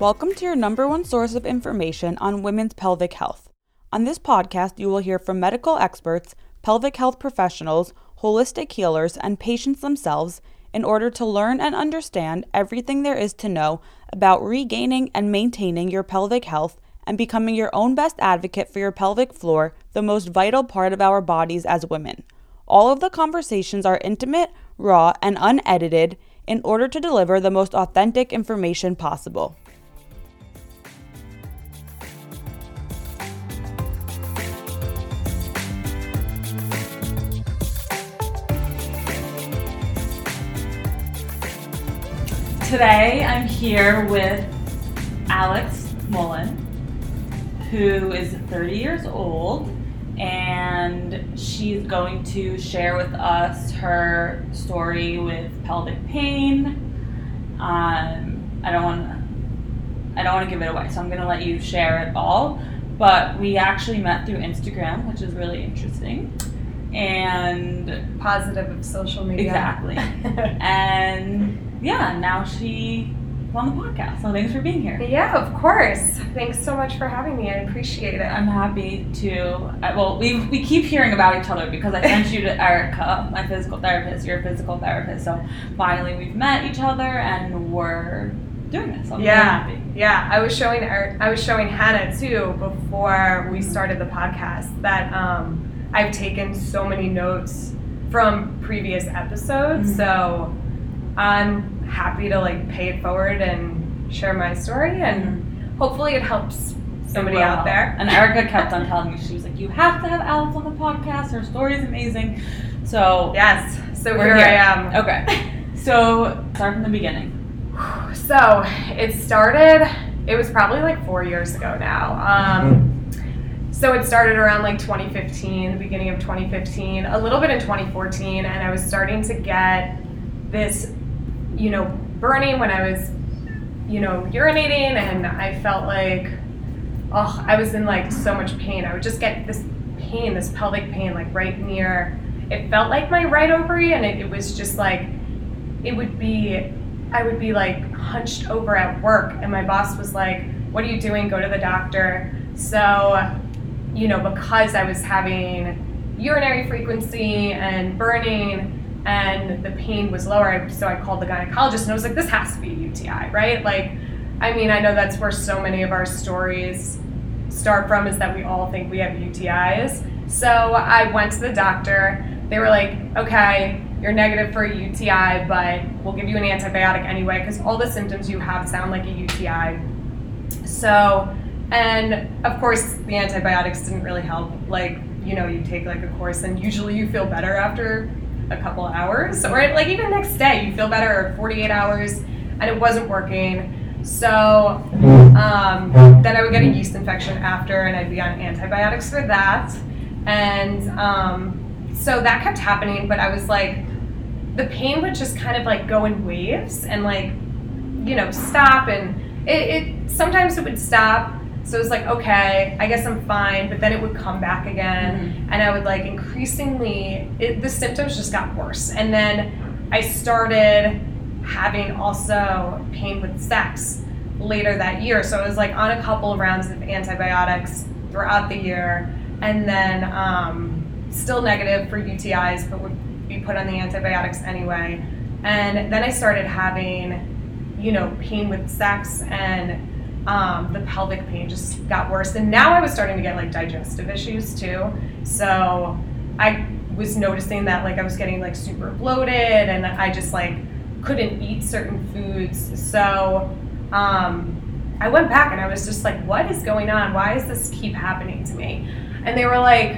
Welcome to your number one source of information on women's pelvic health. On this podcast, you will hear from medical experts, pelvic health professionals, holistic healers, and patients themselves in order to learn and understand everything there is to know about regaining and maintaining your pelvic health and becoming your own best advocate for your pelvic floor, the most vital part of our bodies as women. All of the conversations are intimate, raw, and unedited in order to deliver the most authentic information possible. Today I'm here with Alex Mullen, who is 30 years old, and she's going to share with us her story with pelvic pain. Um, I don't want I don't want to give it away, so I'm going to let you share it all. But we actually met through Instagram, which is really interesting. And positive of social media. Exactly. and yeah, now she on the podcast. So thanks for being here. Yeah, of course. Thanks so much for having me. I appreciate it. I'm happy to. Well, we we keep hearing about each other because I sent you to Erica, my physical therapist. You're a physical therapist, so finally we've met each other and we're doing this. I'm yeah, really yeah. I was showing I was showing Hannah too before we started the podcast that um, I've taken so many notes from previous episodes. Mm-hmm. So I'm happy to like pay it forward and share my story, and hopefully it helps somebody It out there. And Erica kept on telling me she was like, "You have to have Alex on the podcast. Her story is amazing." So Yes. So here, here. I am. Okay. So start from the beginning. So it started. It was probably like four years ago now. Um, so it started around like 2015, the beginning of 2015, a little bit in 2014, and I was starting to get this, you know, burning when I was, you know, urinating, and I felt like, oh, I was in like so much pain. I would just get this pain, this pelvic pain, like right near. It felt like my right ovary, and it, it was just like, it would be I would be like hunched over at work, and my boss was like, What are you doing? Go to the doctor. So, you know, because I was having urinary frequency and burning, and the pain was lower, so I called the gynecologist, and I was like, This has to be a UTI, right? Like, I mean, I know that's where so many of our stories start from is that we all think we have UTIs. So I went to the doctor. They were like, okay, you're negative for a UTI, but we'll give you an antibiotic anyway because all the symptoms you have sound like a UTI. So, and of course, the antibiotics didn't really help. Like, you know, you take like a course, and usually you feel better after a couple hours, or like even next day, you feel better, or 48 hours, and it wasn't working. So um, then I would get a yeast infection after, and I'd be on antibiotics for that. And um, so that kept happening, but I was like, the pain would just kind of like go in waves and like, you know, stop. And it, it sometimes it would stop. So it was like, okay, I guess I'm fine. But then it would come back again. And I would like increasingly, it, the symptoms just got worse. And then I started having also pain with sex later that year. So it was like on a couple of rounds of antibiotics throughout the year, and then um, still negative for UTIs, but would be put on the antibiotics anyway. And then I started having, you know, pain with sex, and um, the pelvic pain just got worse. And now I was starting to get like digestive issues too. So I was noticing that like I was getting like super bloated, and I just like couldn't eat certain foods. So um, I went back and I was just like, what is going on? Why does this keep happening to me? And they were like,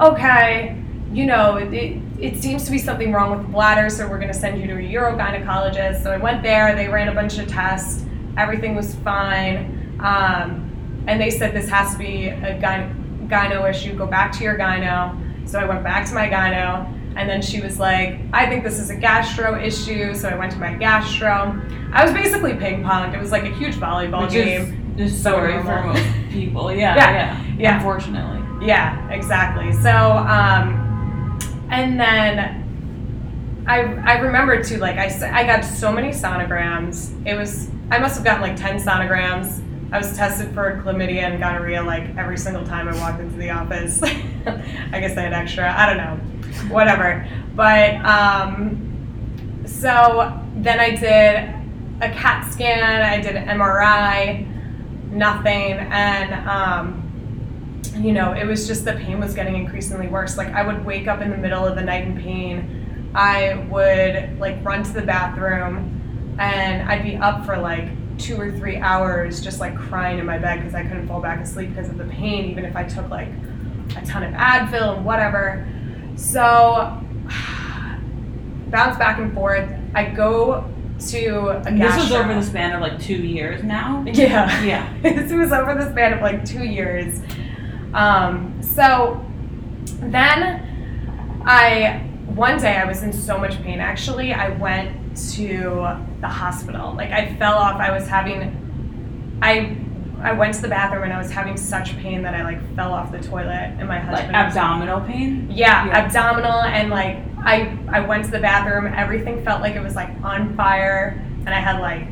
okay, you know, it, it, it seems to be something wrong with the bladder, so we're going to send you to a urogynecologist. So I went there, they ran a bunch of tests, everything was fine. Um, and they said this has to be a gyne- gyno issue, go back to your gyno. So I went back to my gyno, and then she was like, I think this is a gastro issue. So I went to my gastro. I was basically ping ponged. It was like a huge volleyball Which game. is the So story for most people. Yeah, Yeah, yeah, yeah. Unfortunately. Yeah, exactly. So, um, and then I I remember too, like I, I got so many sonograms. It was I must have gotten like 10 sonograms. I was tested for chlamydia and gonorrhea like every single time I walked into the office. I guess I had extra. I don't know. Whatever. But um, so then I did a CAT scan, I did an MRI, nothing. And, um, you know, it was just the pain was getting increasingly worse. Like I would wake up in the middle of the night in pain. I would like run to the bathroom and I'd be up for like two or three hours just like crying in my bed because I couldn't fall back asleep because of the pain, even if I took like a ton of Advil and whatever. So bounce back and forth. I go to a And this was over the span of like two years now. Yeah. Yeah. this was over the span of like two years. Um, so then I, one day I was in so much pain. Actually, I went to the hospital. Like I fell off. I was having, I, I went to the bathroom and I was having such pain that I like fell off the toilet and my husband Like abdominal pain. Yeah, Yeah. abdominal and like I I went to the bathroom. Everything felt like it was like on fire, and I had like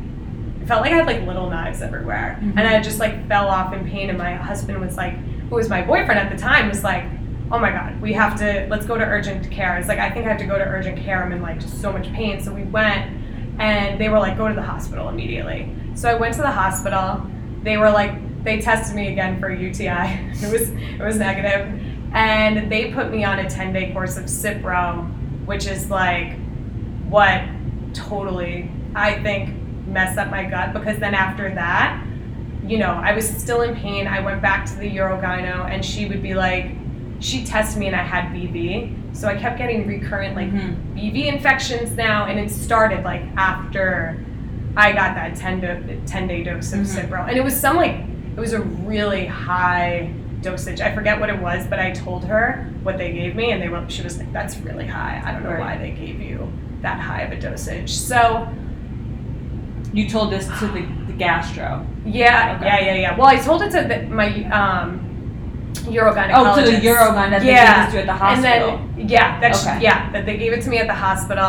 it felt like I had like little knives everywhere, Mhm. and I just like fell off in pain. And my husband was like, who was my boyfriend at the time, was like, oh my god, we have to let's go to urgent care. It's like I think I have to go to urgent care. I'm in like just so much pain. So we went, and they were like, go to the hospital immediately. So I went to the hospital. They were like, they tested me again for UTI. It was it was negative, and they put me on a 10 day course of Cipro, which is like what totally I think messed up my gut because then after that, you know, I was still in pain. I went back to the urogyno and she would be like, she tested me and I had BV. So I kept getting recurrent like Mhm. BV infections now, and it started like after I got that 10, do- 10 day dose of Mhm. Cipro. And it was some like, it was a really high dosage. I forget what it was, but I told her what they gave me, and they were, she was like, that's really high. I don't know Right. why they gave you that high of a dosage. So, You told this to the, the gastro. yeah, Okay. yeah, yeah, yeah. Well, I told it to the, my um, urogynecologist. Oh, to the urogyn that Yeah. they gave to at the hospital. And then yeah, that she- yeah, that they gave it to me at the hospital,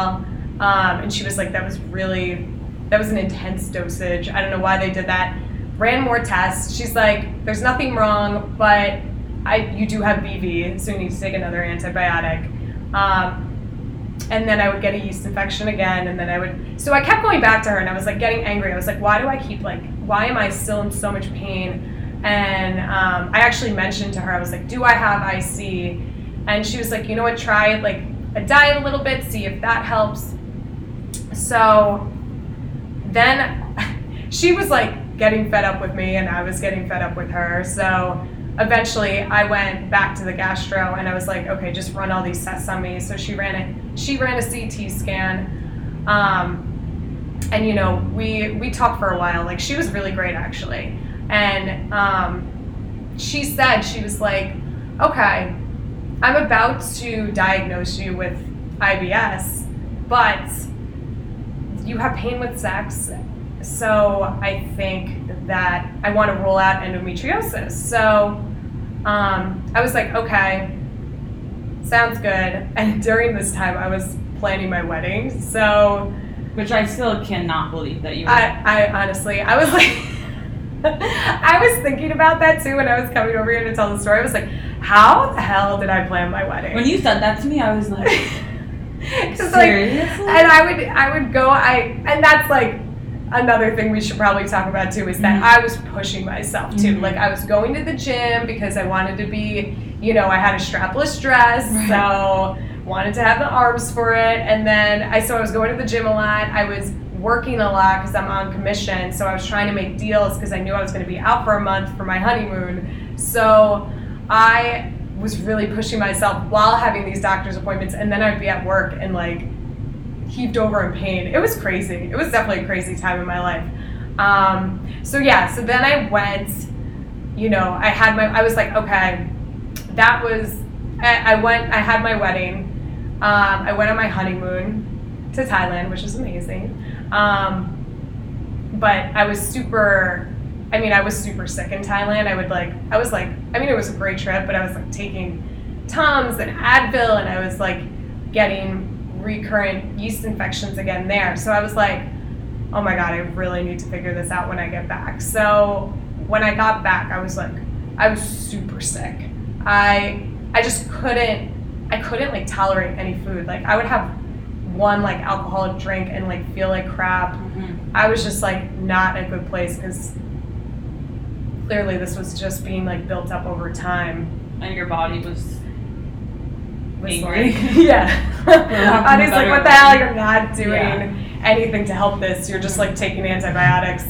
um, and she was like, that was really, that was an intense dosage. I don't know why they did that. Ran more tests. She's like, there's nothing wrong, but I you do have BV, so you need to take another antibiotic. Um, and then I would get a yeast infection again, and then I would. So I kept going back to her, and I was like getting angry. I was like, why do I keep like, why am I still in so much pain? And um, I actually mentioned to her, I was like, do I have IC? And she was like, you know what, try like a diet a little bit, see if that helps. So then she was like getting fed up with me, and I was getting fed up with her. So eventually I went back to the gastro and I was like, okay, just run all these tests on me. So she ran it. She ran a CT scan. Um, and you know, we we talked for a while. Like she was really great actually. And um, she said she was like, okay, I'm about to diagnose you with IBS, but you have pain with sex. So I think that I want to rule out endometriosis. So um, I was like, okay, sounds good. And during this time, I was planning my wedding. So Which I still cannot believe that you. I, I honestly, I was like, I was thinking about that too when I was coming over here to tell the story. I was like, how the hell did I plan my wedding? when you said that to me, I was like, seriously. and I would I would go I and that's like another thing we should probably talk about too is that Mhm. I was pushing myself too. Mhm. Like I was going to the gym because I wanted to be, you know, I had a strapless dress, Right. so wanted to have the arms for it. And then I so I was going to the gym a lot. I was working a lot because I'm on commission, so I was trying to make deals because I knew I was going to be out for a month for my honeymoon. So I was really pushing myself while having these doctor's appointments, and then I'd be at work and like heaved over in pain. It was crazy. It was definitely a crazy time in my life. Um, so yeah, so then I went. You know, I had my. I was like, okay, that was. I, I went. I had my wedding. Um, I went on my honeymoon to Thailand, which was amazing. Um, but I was super. I mean, I was super sick in Thailand. I would like. I was like. I mean, it was a great trip, but I was like taking Tums and Advil, and I was like getting recurrent yeast infections again there. So I was like, oh my god, I really need to figure this out when I get back. So when I got back, I was like, I was super sick. I I just couldn't I couldn't like tolerate any food. Like I would have one like alcoholic drink and like feel like crap. Mm-hmm. I was just like not in a good place because clearly this was just being like built up over time. And your body was Was Angry. like, yeah. Body's like, what the hell? You're not doing Yeah. anything to help this. You're just like taking antibiotics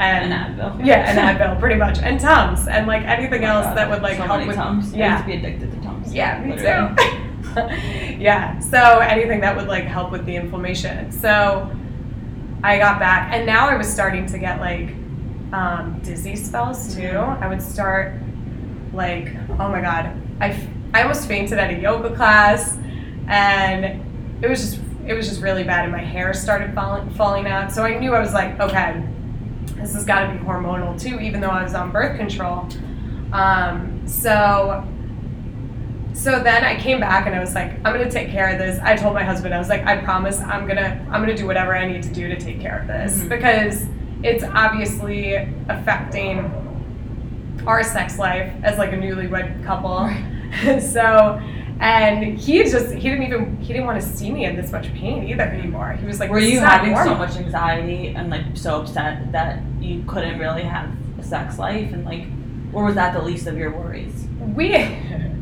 an and Advil. yeah, and Advil, pretty much, and Tums, and like anything Oh else God. that would like so help with Tums. I yeah. used to be addicted to Tums. Yeah, me literally. too. yeah, so anything that would like help with the inflammation. So I got back, and now I was starting to get like um, dizzy spells too. Mhm. I would start like, oh my god, I, f- I almost fainted at a yoga class, and it was just it was just really bad, and my hair started falling falling out. So I knew I was like, okay, this has got to be hormonal too, even though I was on birth control. Um, so so then I came back and I was like, I'm gonna take care of this. I told my husband, I was like, I promise I'm gonna I'm gonna do whatever I need to do to take care of this Mhm. because it's obviously affecting our sex life as like a newlywed couple. so and he just he didn't even he didn't want to see me in this much pain either anymore. He was like, Were you having so much anxiety and like so upset that you couldn't really have a sex life and like, or was that the least of your worries? We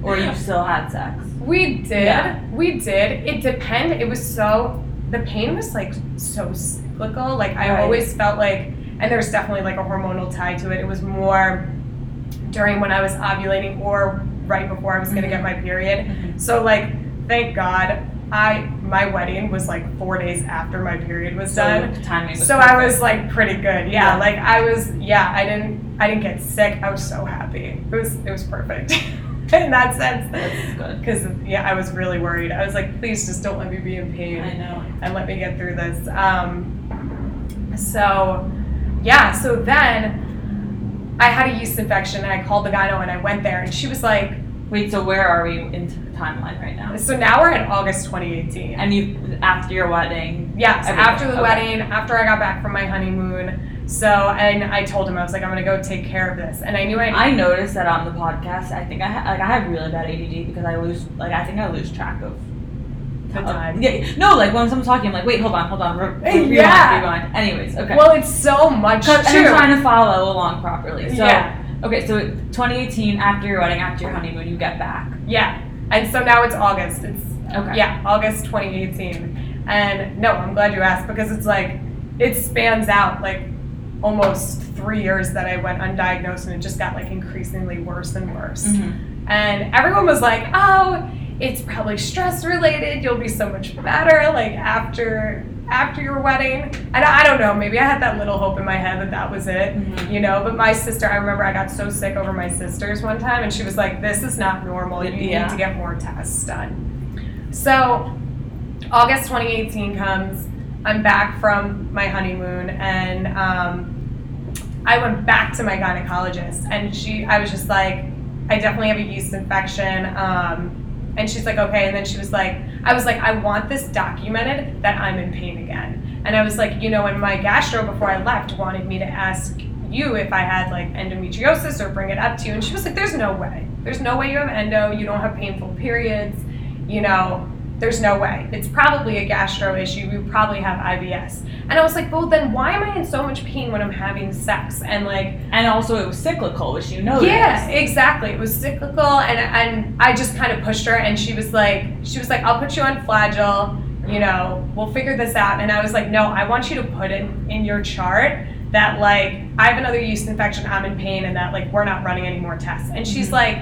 Or you still had sex? We did. Yeah. We did. It depended. It was so the pain was like so cyclical. Like I Right. always felt like and there's definitely like a hormonal tie to it. It was more during when I was ovulating or right before I was gonna get my period. Mhm. So like thank God I my wedding was like four days after my period was So done. timing was So I was like pretty good. Yeah, Yeah. like I was yeah, I didn't I didn't get sick. I was so happy. It was it was perfect. In that sense. That's good. Because yeah, I was really worried. I was like, please just don't let me be in pain I know. and let me get through this. Um, so yeah, so then I had a yeast infection and I called the gyno and I went there and she was like, Wait, so where are we in the timeline right now? so now we're in August 2018. And you after your wedding. Yes, Everything, after the okay. wedding, after I got back from my honeymoon. So, and I told him I was like, I'm gonna go take care of this, and I knew I. I noticed that on the podcast. I think I ha- like I have really bad ADD because I lose like I think I lose track of The of- time. Yeah, no, like when someone's talking, I'm like, wait, hold on, hold on, re- re- rewind, Yeah. rewind. Anyways, okay. well, it's so much. I'm trying to follow along properly. So Yeah. okay, so 2018 after your wedding, after your honeymoon, you get back. Yeah, and so now it's August. It's Okay. yeah, August 2018. And no, I'm glad you asked because it's like it spans out like almost three years that I went undiagnosed and it just got like increasingly worse and worse. Mm-hmm. And everyone was like, "Oh, it's probably stress related. You'll be so much better like after after your wedding." And I, don't know, maybe I had that little hope in my head that that was it Mhm. you know but my sister i remember i got so sick over my sisters one time and she was like this is not normal you Yeah. need to get more tests done so august 2018 comes i'm back from my honeymoon and um, i went back to my gynecologist and she i was just like i definitely have a yeast infection um, and she's like okay and then she was like i was like i want this documented that i'm in pain again and i was like you know and my gastro before i left wanted me to ask you if i had like endometriosis or bring it up to you and she was like there's no way. There's no way you have endo. You don't have painful periods. You know there's no way it's probably a gastro issue you probably have ibs and i was like well then why am i in so much pain when i'm having sex and like And also, it was cyclical, which you know. yeah, exactly. It was cyclical, and and I just kind of pushed her, and she was like, she was like, I'll put you on Flagyl. You know, we'll figure this out. And I was like, no, I want you to put it in your chart that like I have another yeast infection, I'm in pain, and that like we're not running any more tests. And she's Mhm. like,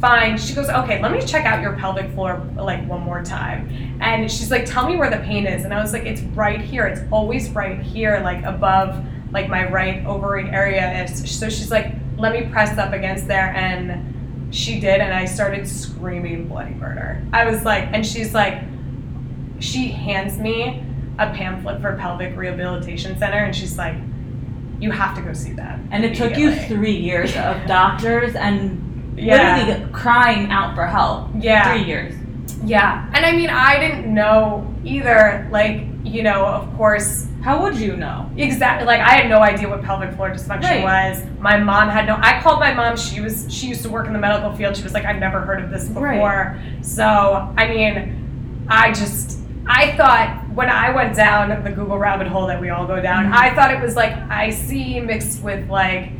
fine. She goes, okay, let me check out your pelvic floor like one more time. And she's like, tell me where the pain is. And I was like, it's right here. It's always right here, like above like my right ovary area is. So she's like, let me press up against there. And she did. And I started screaming bloody murder. I was like, and she's like, she hands me a pamphlet for pelvic rehabilitation center. And she's like, you have to go see that. And it took you three years of doctors and Yeah. literally crying out for help. Yeah. Three years. Yeah. And I mean, I didn't know either. Like, you know, of course, How would you know? Exactly. Like I had no idea what pelvic floor dysfunction Right. was. My mom had no. I called my mom. She was she used to work in the medical field. She was like, I've never heard of this before. Right. So I mean, I just I thought when I went down the Google rabbit hole that we all go down, Mhm. I thought it was like IC mixed with like.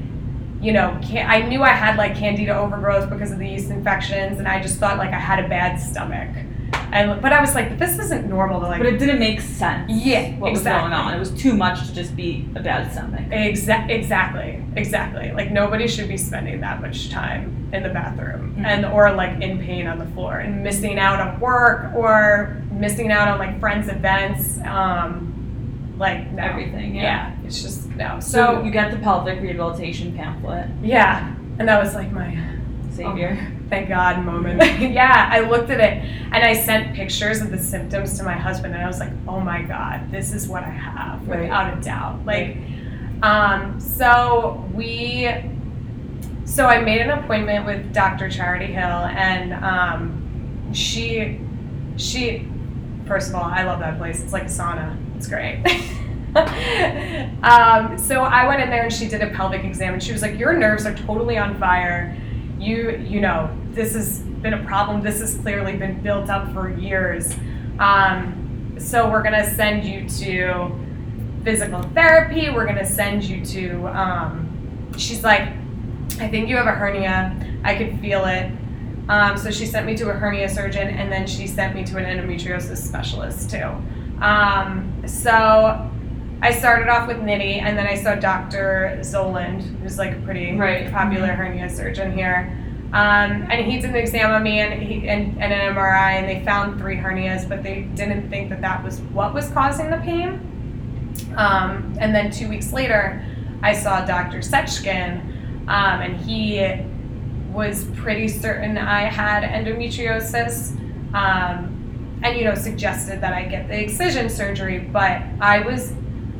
You know, can, I knew I had like candida overgrowth because of the yeast infections, and I just thought like I had a bad stomach, and but I was like, but this isn't normal to like But it didn't make sense. Yeah, What was going on? It was too much to just be a bad stomach. Exa- exactly, exactly. Like nobody should be spending that much time in the bathroom Mhm. and or like in pain on the floor and missing out on work or missing out on like friends' events. Um, like no. Everything, yeah. it's just no. So So you got the pelvic rehabilitation pamphlet, yeah, and that was like my savior. thank God moment. yeah, I looked at it and I sent pictures of the symptoms to my husband, and I was like, oh my God, this is what I have, Right. without a doubt. Like, um, so we, so I made an appointment with Dr. Charity Hill, and um, she, she, first of all, I love that place. It's like a sauna. It's great. um, so I went in there and she did a pelvic exam, and she was like, "Your nerves are totally on fire. You, you know, this has been a problem. This has clearly been built up for years. Um, so we're gonna send you to physical therapy. We're gonna send you to." Um, she's like, "I think you have a hernia. I could feel it." Um, so she sent me to a hernia surgeon, and then she sent me to an endometriosis specialist too. Um, so I started off with Nitty, and then I saw Dr. Zoland, who's like a pretty Right. popular hernia surgeon here. Um, and he did an exam on me and, he, and, and an MRI, and they found three hernias, but they didn't think that that was what was causing the pain. Um, and then two weeks later, I saw Dr. Seckin, um, and he was pretty certain I had endometriosis. Um, and you know suggested that I get the excision surgery, but I was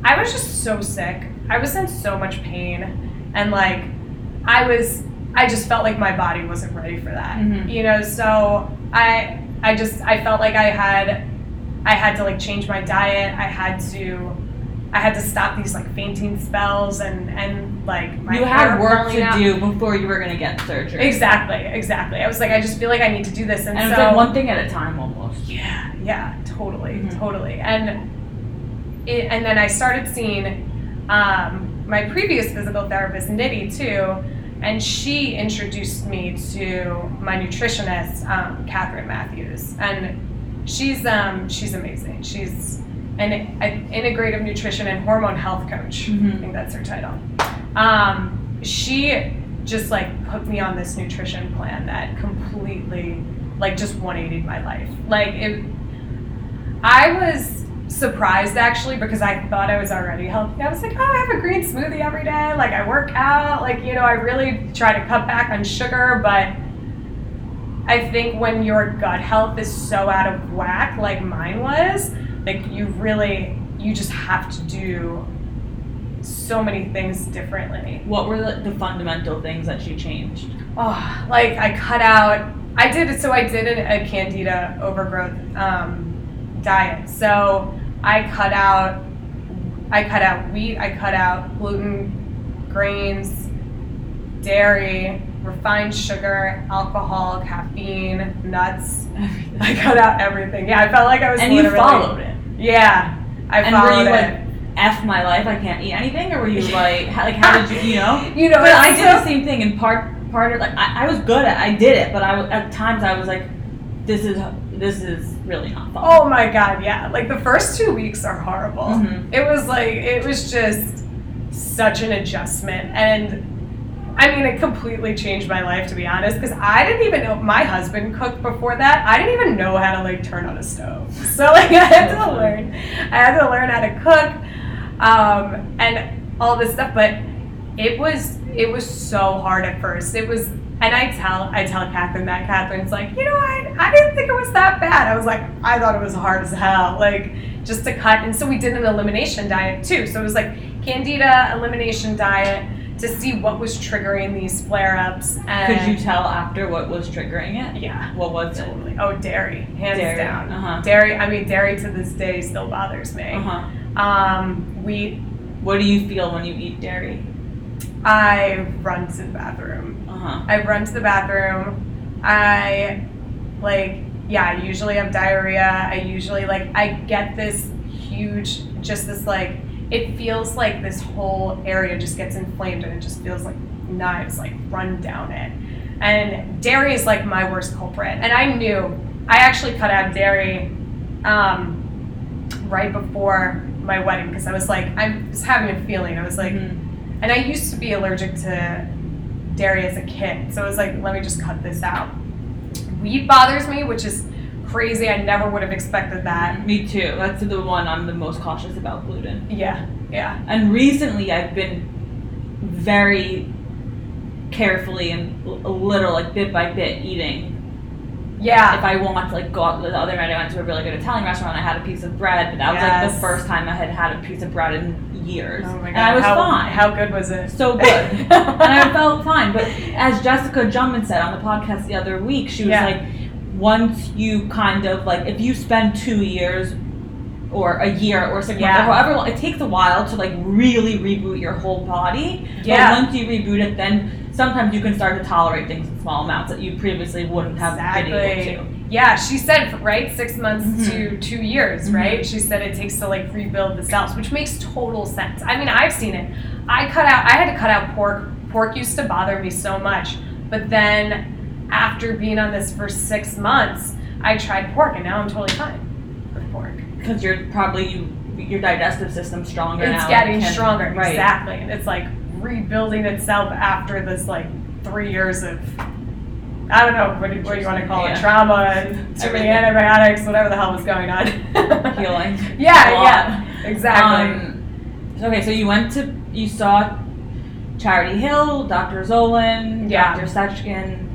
I was just so sick. I was in so much pain and like I was I just felt like my body wasn't ready for that. Mhm. You know, so I I just I felt like I had I had to like change my diet. I had to I had to stop these like fainting spells and and like my you had work to out. do before you were gonna get surgery. Exactly, exactly. I was like, I just feel like I need to do this, and, And so like one thing at a time almost. yeah, yeah, totally, Mhm. totally. And it, and then I started seeing um, my previous physical therapist, Nitty, too, and she introduced me to my nutritionist, um, Catherine Matthews, and she's um, she's amazing. She's an, an integrative nutrition and hormone health coach. I Mhm. think that's her title. Um, she just like put me on this nutrition plan that completely like just 180 my life. Like it I was surprised actually because I thought I was already healthy. I was like, oh, I have a green smoothie every day. Like I work out. Like you know, I really try to cut back on sugar, but I think when your gut health is so out of whack, like mine was, like you really, you just have to do so many things differently. What were the, the fundamental things that she changed? Oh, like I cut out. I did so. I did a, a candida overgrowth um, diet. So I cut out. I cut out wheat. I cut out gluten, grains, dairy, refined sugar, alcohol, caffeine, nuts. Everything. I cut out everything. Yeah, I felt like I was. and you followed it. Yeah, I and were followed you it. like, "F my life, I can't eat anything," or were you like, how, like, how did you, you know? you know, But I did so- the same thing, and part part of like I, I was good at I did it, but I at times I was like, this is this is really not fun. Oh my god, yeah. Like the first two weeks are horrible. Mhm. It was like it was just such an adjustment and I mean it completely changed my life to be honest because I didn't even know my husband cooked before that. I didn't even know how to like turn on a stove. So like I had to learn. I had to learn how to cook um, and all this stuff but it was it was so hard at first. It was and I tell I tell Catherine that Catherine's like, you know, I I didn't think it was that bad. I was like, I thought it was hard as hell, like just to cut. And so we did an elimination diet too. So it was like candida elimination diet to see what was triggering these flare ups. And Could you tell after what was triggering it? Yeah, What was it? Oh, dairy, hands Dairy, down. uh-huh. Dairy. I mean, dairy to this day still bothers me. Uh huh. um, wheat. What do you feel when you eat dairy? I run to the bathroom. Uh huh. I run to the bathroom. I like yeah, I usually have diarrhea. I usually like I get this huge just this like it feels like this whole area just gets inflamed and it just feels like knives like run down it. And dairy is like my worst culprit. And I knew I actually cut out dairy um, right before my wedding because I was like I was having a feeling. I was like Mhm. and I used to be allergic to dairy as a kid, so I was like, let me just cut this out. Wheat bothers me, which is crazy. I never would have expected that. Me too. That's the one I'm the most cautious about gluten. Yeah, yeah, And recently, I've been very carefully and a little, like bit by bit, eating. Yeah. If I want to like go out, the other night I went to a really good Italian restaurant. I had a piece of bread, but that was like the first time I had had a piece of bread in years, Oh my god, and I was how, fine. How good was it? so good, and I felt fine. But as Jessica Jumpman said on the podcast the other week, she was Yeah. like, once you kind of like, if you spend two years or a year or six Yeah. months or however long, it takes a while to like really reboot your whole body. Yeah. But once you reboot it, then sometimes you can start to tolerate things in small amounts that you previously wouldn't have been able to. Yeah, she said right six months Mhm. to two years, Mhm. right? She said it takes to like rebuild the cells, which makes total sense. I mean, I've seen it. I cut out. I had to cut out pork. Pork used to bother me so much, but then after being on this for six months, I tried pork, and now I'm totally fine with pork. Because you're probably you, your digestive system's stronger now. It's and getting can- stronger, Right. exactly, and it's like rebuilding itself after this like three years of. I don't know what, do- what do you want to call it, trauma and too many antibiotics, whatever the hell was going on. Healing. Yeah, yeah, exactly. Um, okay, so you went to you saw Charity Hill, Dr. Zoland, Yeah. Dr. Seckin,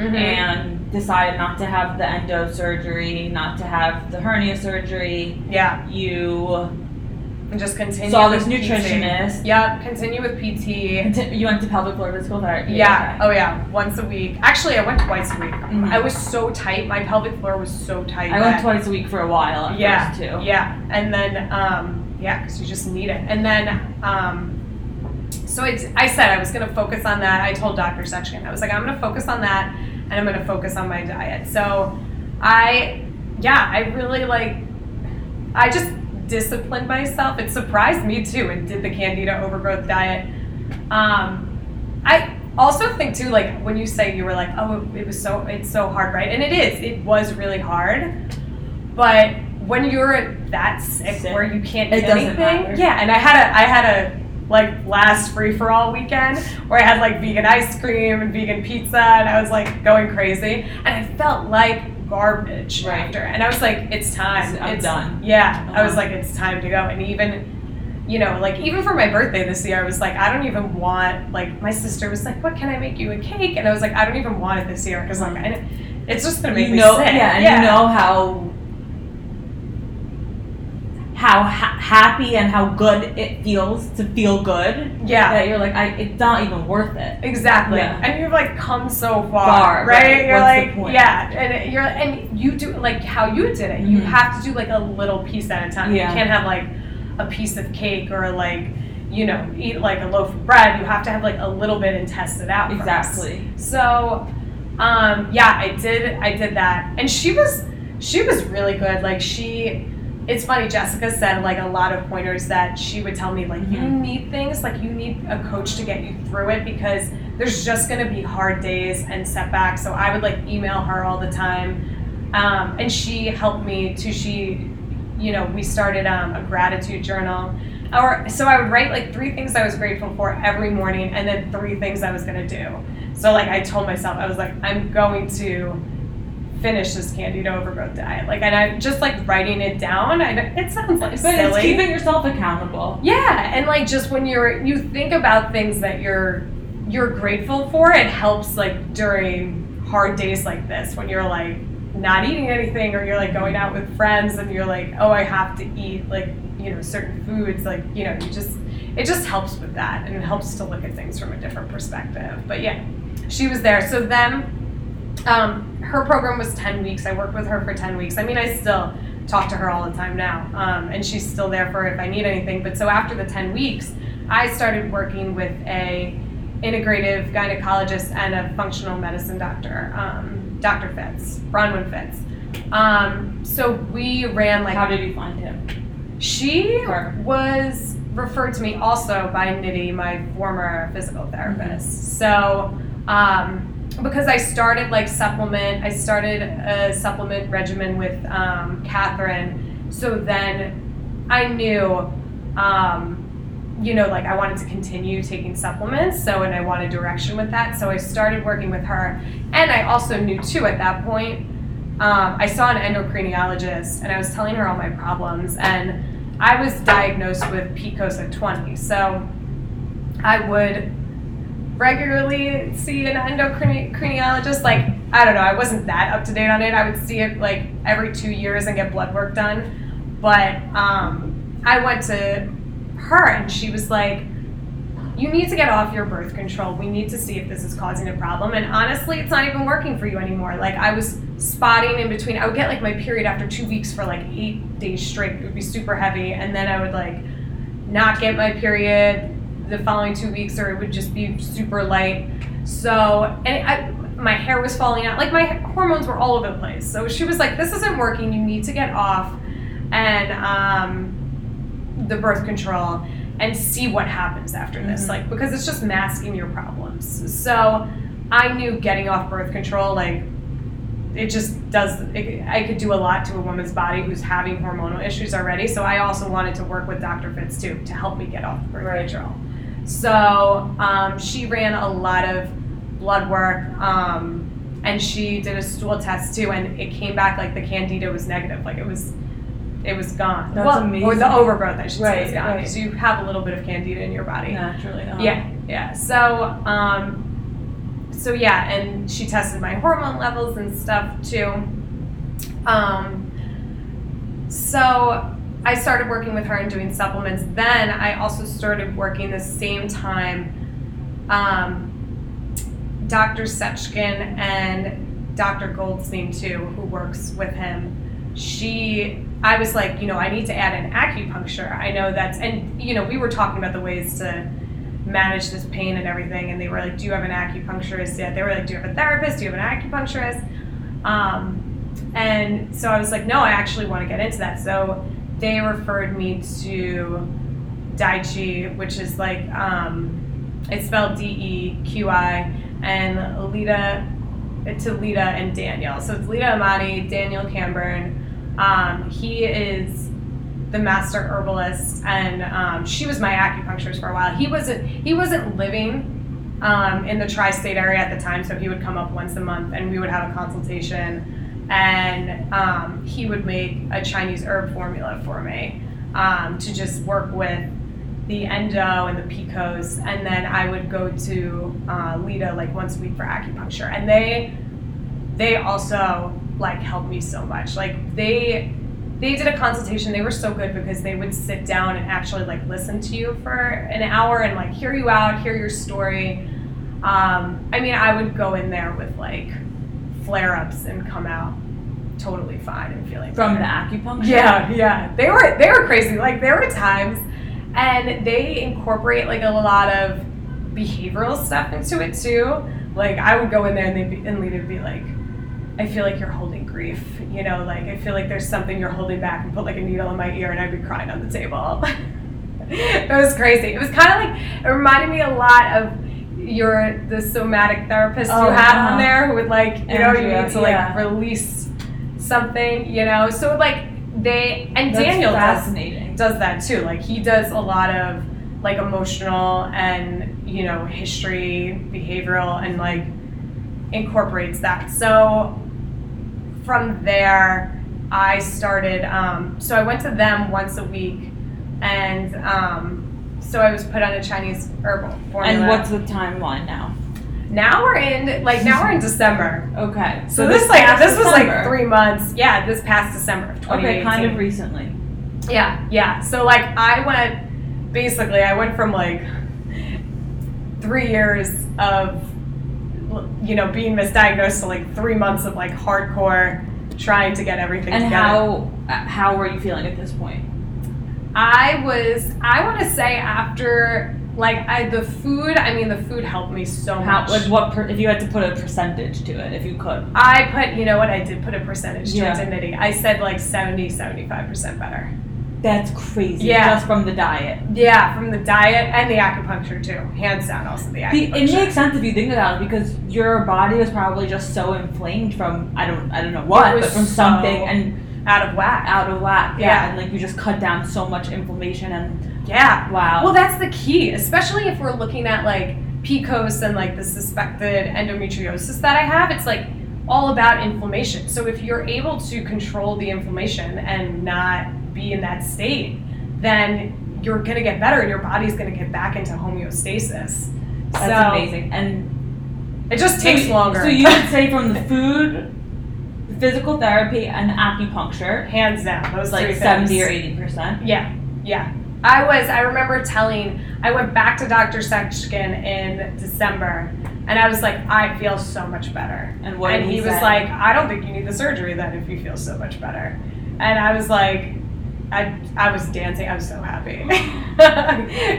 Mhm. and decided not to have the endo surgery, not to have the hernia surgery. yeah, You and just continue. saw this PT. nutritionist. Yep, continue with PT. You went to pelvic floor physical therapy. Yeah. okay. Oh yeah. Once a week. Actually, I went twice a week. Mhm. I was so tight. My pelvic floor was so tight. I went twice a week for a while yeah, too. Yeah, and then um, yeah, because you just need it. And then um, so I, I said I was going to focus on that. I told Dr. Seckin I was like I'm going to focus on that, and I'm going to focus on my diet. So I yeah I really like I just disciplined myself. It surprised me too, and did the Candida overgrowth diet. Um, I also think too like when you say you were like oh it was so it's so hard right and it is it was really hard but when you're that sick, Sick. where you can't It eat anything, matter. yeah. And I had a I had a like last free for all weekend where I had like vegan ice cream and vegan pizza, and I was like going crazy, and I felt like garbage Right. after, and I was like, it's time, I'm it's done. Yeah, I was Uh-huh. like, it's time to go, and even. You know, like even for my birthday this year, I was like, I don't even want like my sister was like, what can I make you a cake? And I was like, I don't even want it this year because like I, it's just gonna make you me know, sick. yeah, and you know how how ha- happy and how good it feels to feel good. yeah, That you're like, I, it's not even worth it. Exactly. Yeah. And you've like come so far, Far, right? right. You're What's like, yeah, and you're and you do like how you did it. You Mhm. have to do like a little piece at a time. Yeah. You can't have like a piece of cake or like you know eat like a loaf of bread. You have to have like a little bit and test it out. first. Exactly. So, um, yeah, I did. I did that, and she was she was really good. Like she, it's funny. Jessica said like a lot of pointers that she would tell me like you Mhm. need things like you need a coach to get you through it because there's just gonna be hard days and setbacks. So I would like email her all the time, um, and she helped me to she, you know, we started um, a gratitude journal. Or so I would write like three things I was grateful for every morning, and then three things I was gonna do. So like I told myself, I was like, I'm going to finish this candida overgrowth diet. Like, and I'm just like writing it down. I, it sounds like But silly. it's keeping yourself accountable. yeah, and like just when you're you think about things that you're you're grateful for, it helps like during hard days like this when you're like not eating anything or you're like going out with friends and you're like, oh, I have to eat like you know certain foods. Like you know, you just it just helps with that and it helps to look at things from a different perspective. But yeah, she was there. So then, um, her program was ten weeks. I worked with her for ten weeks. I mean, I still talk to her all the time now. Um, and she's still there for if I need anything. But so after the 10 weeks, I started working with a integrative gynecologist and a functional medicine doctor, um, Dr. Fitz, Bronwyn Fitz. Um, so we ran like How did you find him? she Her. was referred to me also by Nitty, my former physical therapist. So, um, because I started like supplement, I started a supplement regimen with um, Catherine. So then I knew, um, you know, like I wanted to continue taking supplements. So, and I wanted direction with that. So I started working with her. And I also knew too at that point, um, I saw an endocrinologist and I was telling her all my problems. And I was diagnosed with PCOS at 20. So I would regularly see an endocrinologist. Like, I don't know, I wasn't that up to date on it. I would see it like every two years and get blood work done. But um, I went to her and she was like, you need to get off your birth control. We need to see if this is causing a problem. And honestly, it's not even working for you anymore. Like I was spotting in between. I would get like my period after two weeks for like eight days straight. It would be super heavy, and then I would like not get my period the following two weeks, or it would just be super light. So and I, my hair was falling out. Like my hormones were all over the place. So she was like, "This isn't working. You need to get off." And um, the birth control and see what happens after this Mhm. like because it's just masking your problems so i knew getting off birth control like it just does it, i could do a lot to a woman's body who's having hormonal issues already so i also wanted to work with dr fitz too to help me get off birth Right. control so um, she ran a lot of blood work um, and she did a stool test too and it came back like the candida was negative like it was it was gone That's well, or the overgrowth i should say Right, was gone right. because you have a little bit of candida in your body Naturally. uh-huh. yeah, yeah. So, um, so yeah, and she tested my hormone levels and stuff too. Um, so I started working with her and doing supplements. Then I also started working the same time. Um, Dr. Seckin and Dr. Goldstein too, who works with him. She, I was like, you know, I need to add an acupuncture. I know that's, and you know, we were talking about the ways to manage this pain and everything, and they were like, do you have an acupuncturist yet? They were like, do you have a therapist? Do you have an acupuncturist? Um, and so I was like, no, I actually want to get into that. So they referred me to Deqi, which is like, um, it's spelled D E Q I, and Lita, to Lita and Daniel. So it's Lita Amati, Daniel Camburn. Um, he is the master herbalist, and um, she was my acupuncturist for a while. He wasn't he wasn't living um, in the tri-state area at the time, so he would come up once a month, and we would have a consultation, and um, he would make a Chinese herb formula for me um, to just work with the endo and the PCOS, and then I would go to uh, Lita like once a week for acupuncture, and they they also like helped me so much. Like they they did a consultation. They were so good because they would sit down and actually like listen to you for an hour and like hear you out, hear your story. Um, I mean, I would go in there with like flare ups and come out totally fine and feeling From the acupuncture. Yeah, yeah. They were they were crazy. Like there were times and they incorporate like a lot of behavioral stuff into it too. Like I would go in there and they'd be and Lita would be like, I feel like you're holding grief. You know, like I feel like there's something you're holding back and put like a needle in my ear and I'd be crying on the table. it was crazy. It was kind of like it reminded me a lot of your the somatic therapist Oh, you had uh-huh. on there who would like you know you need to like yeah. release something you know so like they and That's Daniel does fascinating. does that too. Like he does a lot of like emotional and you know history, behavioral, and like incorporates that. So from there, I started. Um, so I went to them once a week, and um, so I was put on a Chinese herbal formula. And what's the timeline now? now we're in like now we're in December. Okay. So, this like past this was like three months. Yeah, this past December of 2018. Okay, kind of recently. Yeah, yeah. So like I went basically I went from like three years of you know being misdiagnosed to like three months of like hardcore trying to get everything And together. how uh, how were you feeling at this point? I was, I want to say after, like, I the food, I mean, the food helped me so How much. like what per, if you had to put a percentage to it, if you could? I put, you know what, I did put a percentage Yeah. towards knitting. I said like 70, 75% better. That's crazy. Yeah. Just from the diet. Yeah, from the diet and the acupuncture too. Hands down, also the The, acupuncture. it makes sense if you think about it because your body was probably just so inflamed from I don't I don't know what, but from so- something and out of whack. out of whack. Yeah. Yeah. and like you just cut down so much inflammation and Yeah. wow. Well, that's the key, especially if we're looking at like PCOS and like the suspected endometriosis that I have. It's like all about inflammation. So if you're able to control the inflammation and not be in that state, then you're gonna get better and your body's gonna get back into homeostasis. that's so amazing. And it just takes longer. So you would say from the food, physical therapy, and acupuncture, hands down, those like seventy things. or eighty percent. Yeah, yeah. I was, I remember telling, I went back to Dr. Seckin in December and I was like, I feel so much better. And what and he, he was like, I don't think you need the surgery then if you feel so much better. And I was like, I, I was dancing. I was so happy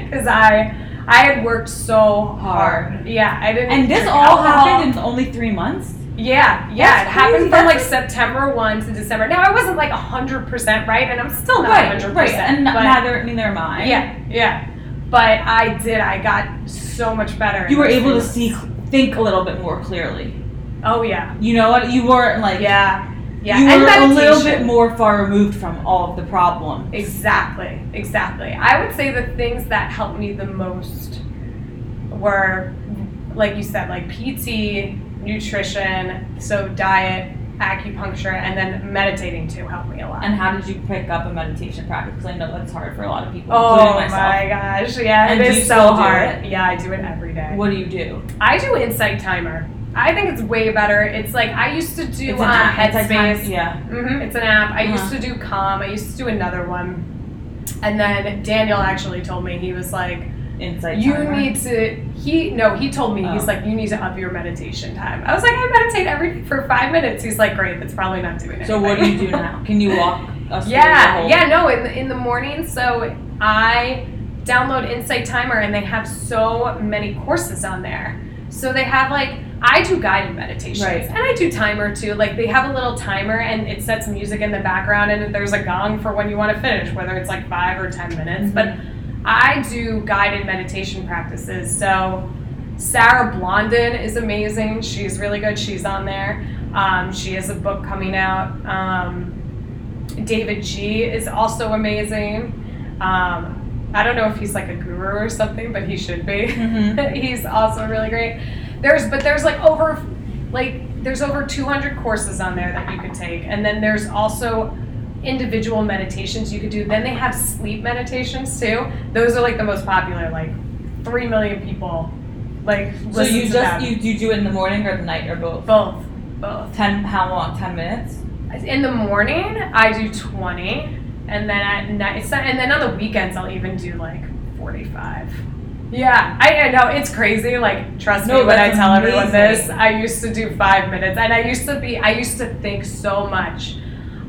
because I I had worked so hard. Hard. Yeah, I didn't. And this all happened in only three months. Yeah, yeah. That's it happened crazy. from like September one to December. Now I wasn't like hundred percent right, and I'm still not right, hundred right, percent. and but neither neither am I. yeah, yeah. But I did. I got so much better. You were able to see, think a little bit more clearly. Oh yeah, You know what? You weren't like yeah, yeah. you and were a little bit more far removed from all of the problems. Exactly, exactly. I would say the things that helped me the most were, like you said, like PT, nutrition, so diet, acupuncture, and then meditating too helped me a lot. And how did you pick up a meditation practice? Because I know that's hard for a lot of people, oh my gosh, yeah, And it is so hard. Yeah, I do it every day. What do you do? I do Insight Timer. I think it's way better. It's like I used to do It's um, an app, it's like Headspace. Yeah. hmm it's an app. I Uh-huh. used to do Calm. I used to do another one. And then Daniel actually told me he was like, Insight. you timer. need to. He no, he told me he's Oh. like, you need to up your meditation time. I was like, I meditate every day for five minutes. He's like, great. That's probably not doing it. So what do you do now? Can you walk us Yeah, the whole- yeah, no, in the, in the morning. So I download Insight Timer and they have so many courses on there. So they have like, I do guided meditations Right. and I do timer too. Like they have a little timer and it sets music in the background and there's a gong for when you want to finish, whether it's like five or 10 minutes. But mm-hmm. I do guided meditation practices. So Sarah Blondin is amazing. She's really good. She's on there. Um, she has a book coming out. Um, David Ji is also amazing. Um, I don't know if he's like a guru or something, but he should be. Mhm. he's also really great. There's but there's like over like there's over 200 courses on there that you could take, and then there's also individual meditations you could do. Then they have sleep meditations too. Those are like the most popular. Like three million people like So you just you, you do it in the morning or the night or both? both both. Ten how long? Ten minutes? In the morning, I do 20, and then at night, and then on the weekends, I'll even do like 45. Yeah, I, I know it's crazy. Like, trust No, me when I tell everyone this. I used to do five minutes, and I used to be, I used to think so much.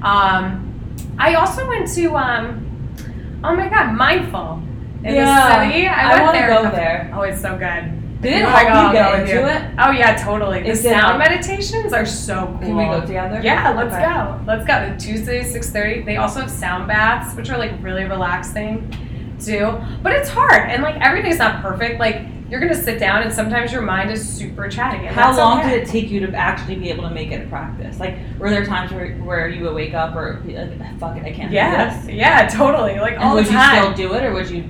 Um, I also went to, um, oh my God, Mindful in Yeah, the city. I, I went wanna there. go there. Oh, it's so good. Did it You wanna help go, you get into it? Oh yeah, totally. The Is sound um, meditations are so cool. Can we go together? Yeah, let's Okay. go. Let's go. Tuesday, six thirty. They also have sound baths, which are like really relaxing, too. But it's hard, and like everything's not perfect. Like you're gonna sit down, and sometimes your mind is super chatty. And How long okay. did it take you to actually be able to make it a practice? Like, were there times where, where you would wake up or be like, fuck it, I can't do Yes. this? Yeah. Totally. Like And all would the time. Would you still do it or would you?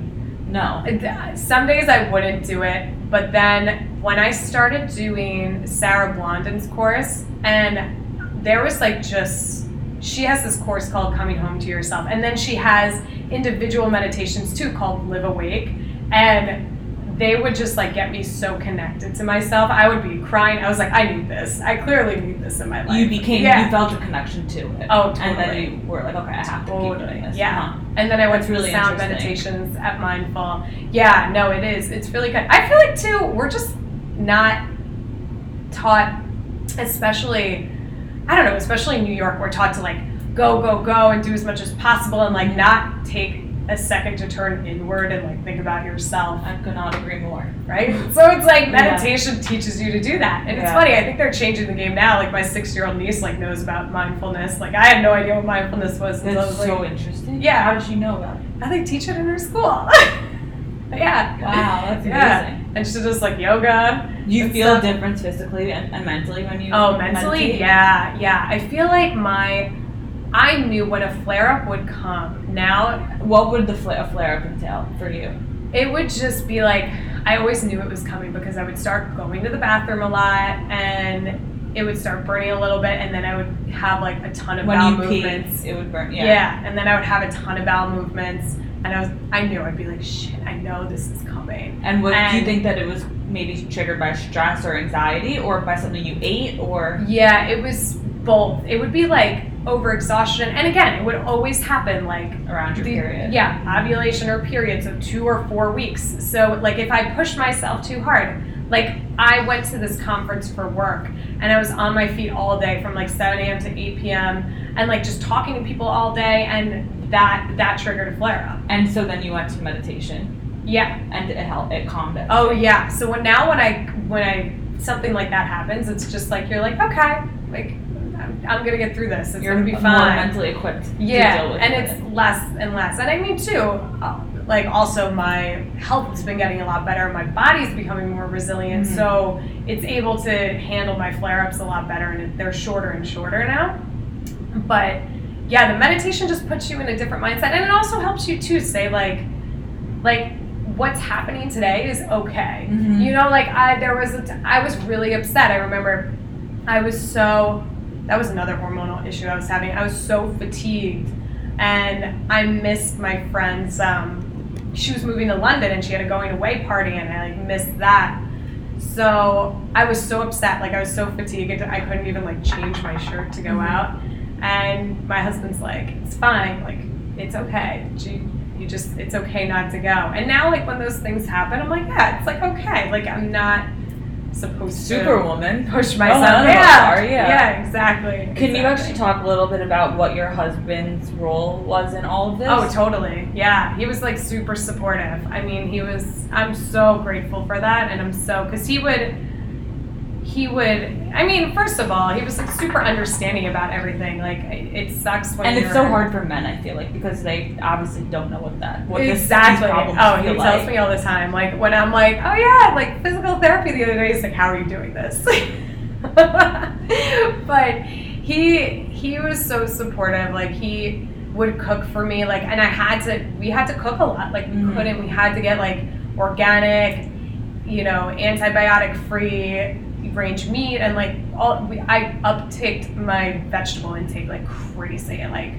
No. Uh, some days I wouldn't do it, but then when I started doing Sarah Blondin's course, and there was like just, she has this course called Coming Home to Yourself, and then she has individual meditations too called Live Awake, and they would just like get me so connected to myself. I would be crying. I was like, I need this. I clearly need this in my life. You became, yeah. you felt a connection to it. Oh, totally. And then you were like, okay, I have to keep doing this. Yeah. Uh-huh. And then I went That's to really sound meditations at Mindful. Yeah, no, it is. It's really good. I feel like too, we're just not taught, especially I don't know, especially in New York, we're taught to like go, go, go and do as much as possible and like not take a second to turn inward and like think about yourself, I could not agree more. right? So it's like Yeah. meditation teaches you to do that. And it's funny, I think they're changing the game now. Like my six year old niece like knows about mindfulness. Like I had no idea what mindfulness was That's was so interesting. Yeah. How did she know about it? I think teach it in her school. yeah. Wow, that's Yeah. amazing. And she does like yoga. You feel a difference physically and, and mentally when you Oh, mentally, meditate? yeah, yeah. I feel like my, I knew when a flare up would come. Now What would the fla- a flare up entail for you? it would just be like I always knew it was coming because I would start going to the bathroom a lot and it would start burning a little bit and then I would have like a ton of When bowel movements. pee, it would burn. Yeah. Yeah. and then I would have a ton of bowel movements and I was I knew I'd be like shit, I know this is coming. And what do you think that it was maybe triggered by stress or anxiety or by something you ate or Yeah, it was both. It would be like overexhaustion and again, it would always happen like around your the- period? Yeah, ovulation or period, so two or four weeks. So like if I pushed myself too hard, like I went to this conference for work and I was on my feet all day from like 7 a.m. to 8 p.m. and like just talking to people all day and that that triggered a flare up. And so then you went to meditation Yeah. and it helped it calmed it. Oh yeah. So when now when I when I something like that happens, it's just like you're like okay, like I'm, I'm gonna get through this. It's You're gonna be fine. more mentally equipped to Yeah, deal with and it. it's less and less. And I mean too, uh, like also my health has been getting a lot better. My body's becoming more resilient, Mhm. so it's able to handle my flare-ups a lot better, and they're shorter and shorter now. But yeah, the meditation just puts you in a different mindset, and it also helps you to say like, like what's happening today is okay. Mhm. You know, like I there was a t- I was really upset. I remember I was so that was another hormonal issue I was having. I was so fatigued and I missed my friend's um she was moving to London and she had a going away party and I like missed that. So I was so upset, like I was so fatigued I couldn't even like change my shirt to go Mhm. out. And my husband's like, It's fine, like it's okay. You, you just it's okay not to go. And now like when those things happen, I'm like, yeah, it's like okay. Like I'm not supposed to Superwoman. push Oh, myself. us yeah. are, yeah. Yeah, exactly. Can you actually talk a little bit about what your husband's role was in all of this? Oh, totally. Yeah. He was like super supportive. I mean, he was, I'm so grateful for that. And I'm so, because he would, he would, I mean, first of all, he was like super understanding about everything. Like, it, sucks when and it's so hard for men, I feel like, because they obviously don't know what that what exactly. problems oh, he tells like. me all the time. Like when I'm like, oh yeah, like physical therapy the other day. He's like, how are you doing this? but he he was so supportive. Like he would cook for me. Like and I had to. We had to cook a lot. Like we Mhm. couldn't. We had to get like organic, you know, antibiotic free range meat and like all. We, I upticked my vegetable intake like crazy. Like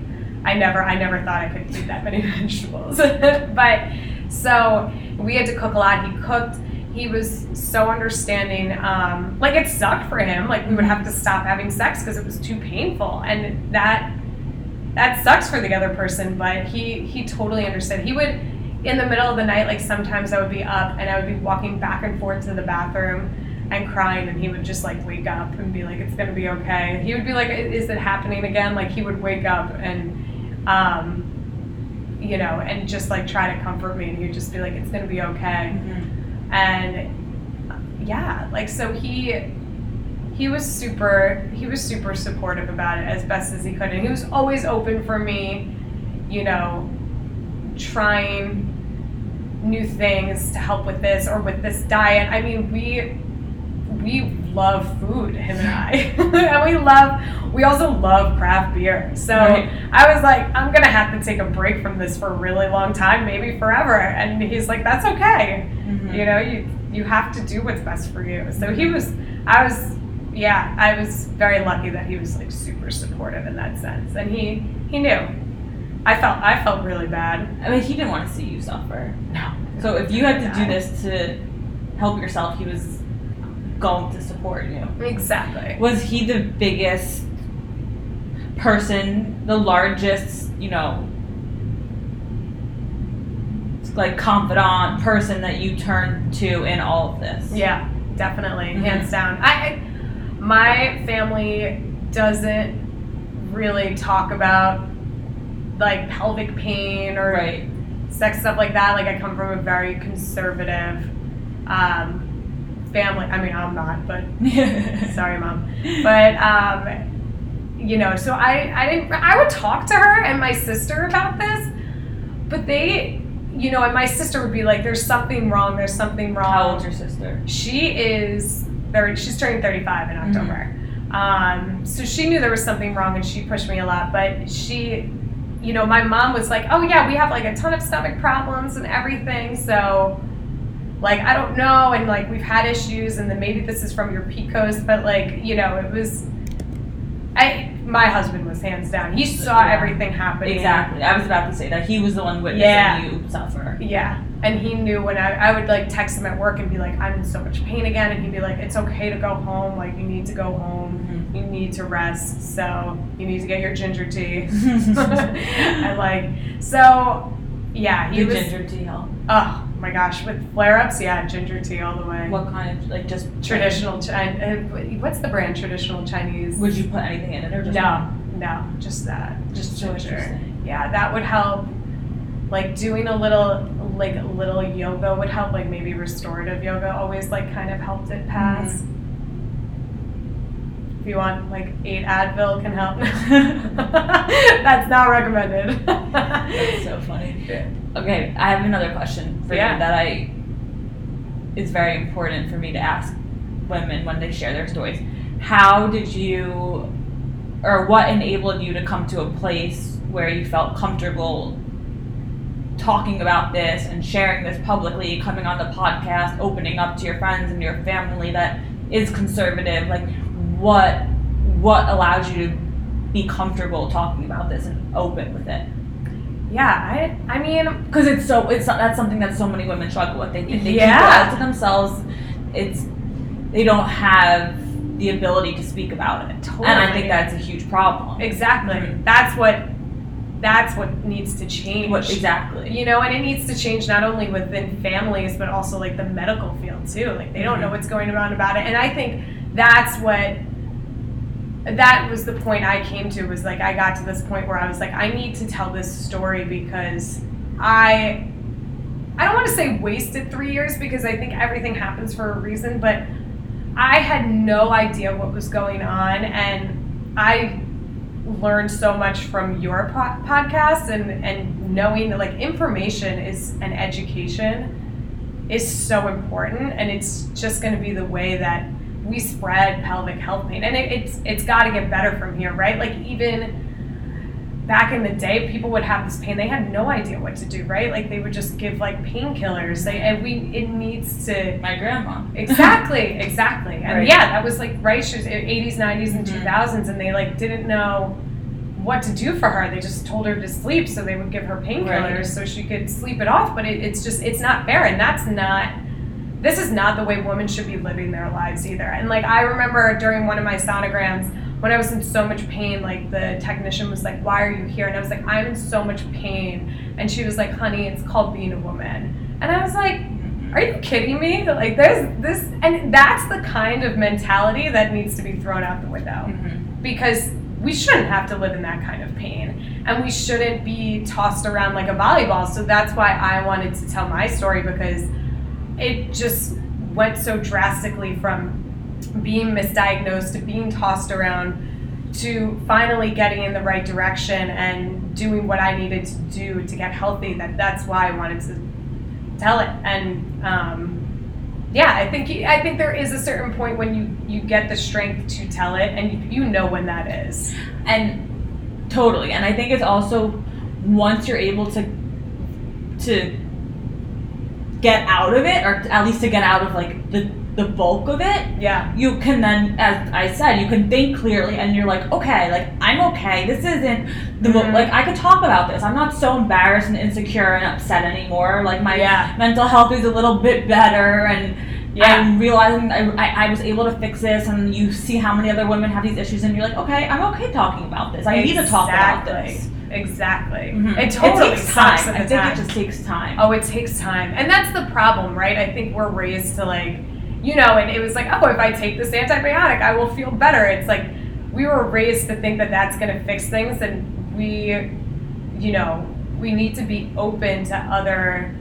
I never I never thought I could eat that many vegetables. but so we had to cook a lot. He cooked. He was so understanding. Um, like it sucked for him. Like we would have to stop having sex because it was too painful, and that that sucks for the other person. But he he totally understood. He would in the middle of the night. Like sometimes I would be up and I would be walking back and forth to the bathroom and crying and he would just like wake up and be like it's gonna be okay. He would be like is it happening again? Like he would wake up and um you know and just like try to comfort me and he would just be like it's gonna be okay. Mhm. and yeah like so he he was super he was super supportive about it as best as he could and he was always open for me you know trying new things to help with this or with this diet. I mean we we love food him and i. And we love we also love craft beer. So Right. i was like i'm gonna have to take a break from this for a really long time maybe forever. And he's like that's okay. Mhm. you know you you have to do what's best for you. So he was i was yeah i was very lucky that he was like super supportive in that sense. And he he knew. I felt i felt really bad. I mean, he didn't want to see you suffer. no. So if you had to do this to help yourself, he was going to support you. exactly Was he the biggest person, the largest, you know, like confidant person that you turned to in all of this? yeah definitely Mhm. hands down I, I my family doesn't really talk about like pelvic pain or Right. sex stuff like that. Like I come from a very conservative um, family. I mean, I'm not, but sorry, mom. But um, you know, so I I didn't. I would talk to her and my sister about this, but they, you know, and my sister would be like, "There's something wrong. There's something wrong." How old's your sister? She is thirty. She's turning thirty-five in October. Um, so she knew there was something wrong, and she pushed me a lot. But she, you know, my mom was like, "Oh yeah, we have like a ton of stomach problems and everything." So, like, I don't know, and like we've had issues, and then maybe this is from your PCOS, but like, you know, it was. I my husband was hands down. He saw Yeah. everything happening. Exactly. I was about to say that he was the one witnessing Yeah. you suffer. Yeah. And he knew when I, I would like text him at work and be like, I'm in so much pain again. And he'd be like, It's okay to go home. Like, you need to go home. Mhm. You need to rest. So, you need to get your ginger tea. I like, so, yeah, he the was, ginger tea help. oh my gosh, with flare ups, yeah, ginger tea all the way. What kind of like just Traditional, Chi- uh, what's the brand? Traditional Chinese? Would you put anything in it or just no, no, just that. Just So ginger. yeah that would help like doing a little like little yoga would help like maybe restorative yoga always like kind of helped it pass if you want like eight advil can help that's not recommended That's so funny. Okay, I have another question for Yeah. you that I is very important for me to ask women when they share their stories. How did you or what enabled you to come to a place where you felt comfortable talking about this and sharing this publicly, coming on the podcast, opening up to your friends and your family that is conservative? Like what what allowed you to be comfortable talking about this and open with it? Yeah i i mean because it's so it's that's something that so many women struggle with. They they Yeah. keep it to themselves. It's they don't have the ability to speak about it, and I think that's a huge problem. exactly Mhm. that's what that's what needs to change What exactly? you know and it needs to change not only within families but also like the medical field too like they don't know Mhm. what's going on about it and i think that's what that was the point i came to was like i got to this point where i was like i need to tell this story because i i don't want to say wasted three years because i think everything happens for a reason but i had no idea what was going on and i learned so much from your po- podcast and and knowing that like information is an education is so important and it's just going to be the way that we spread pelvic health pain and it, it's it's got to get better from here right like even back in the day people would have this pain they had no idea what to do right like they would just give like painkillers they and we it needs to My grandma. exactly exactly and Right. yeah that was like right she was 80s 90s and Mhm. 2000s and they like didn't know what to do for her they just told her to sleep so they would give her painkillers Right. so she could sleep it off but it, it's just it's not fair and that's not this is not the way women should be living their lives either and like i remember during one of my sonograms when i was in so much pain like the technician was like why are you here and i was like i'm in so much pain and she was like honey it's called being a woman and i was like are you kidding me? Like there's this and that's the kind of mentality that needs to be thrown out the window Mhm. because we shouldn't have to live in that kind of pain and we shouldn't be tossed around like a volleyball. So that's why I wanted to tell my story because it just went so drastically from being misdiagnosed to being tossed around to finally getting in the right direction and doing what I needed to do to get healthy that that's why I wanted to tell it. And um, yeah I think I think there is a certain point when you you get the strength to tell it and you, you know when that is. And totally, and I think it's also once you're able to to get out of it, or at least to get out of like the the bulk of it, yeah you can then, as I said, you can think clearly, and you're like, okay, like I'm okay. This isn't the Mhm. like I could talk about this. I'm not so embarrassed and insecure and upset anymore. Like my Yeah. mental health is a little bit better, and Yeah. I'm realizing I, I, I was able to fix this. And you see how many other women have these issues, and you're like, okay, I'm okay talking about this. I need to talk about this. Exactly Mhm. it totally takes sucks time. I think time. it just takes time. Oh, it takes time. And that's the problem, right? I think we're raised to like, you know, and it was like, oh, if I take this antibiotic, I will feel better. It's like, we were raised to think that that's going to fix things, and we, you know, we need to be open to other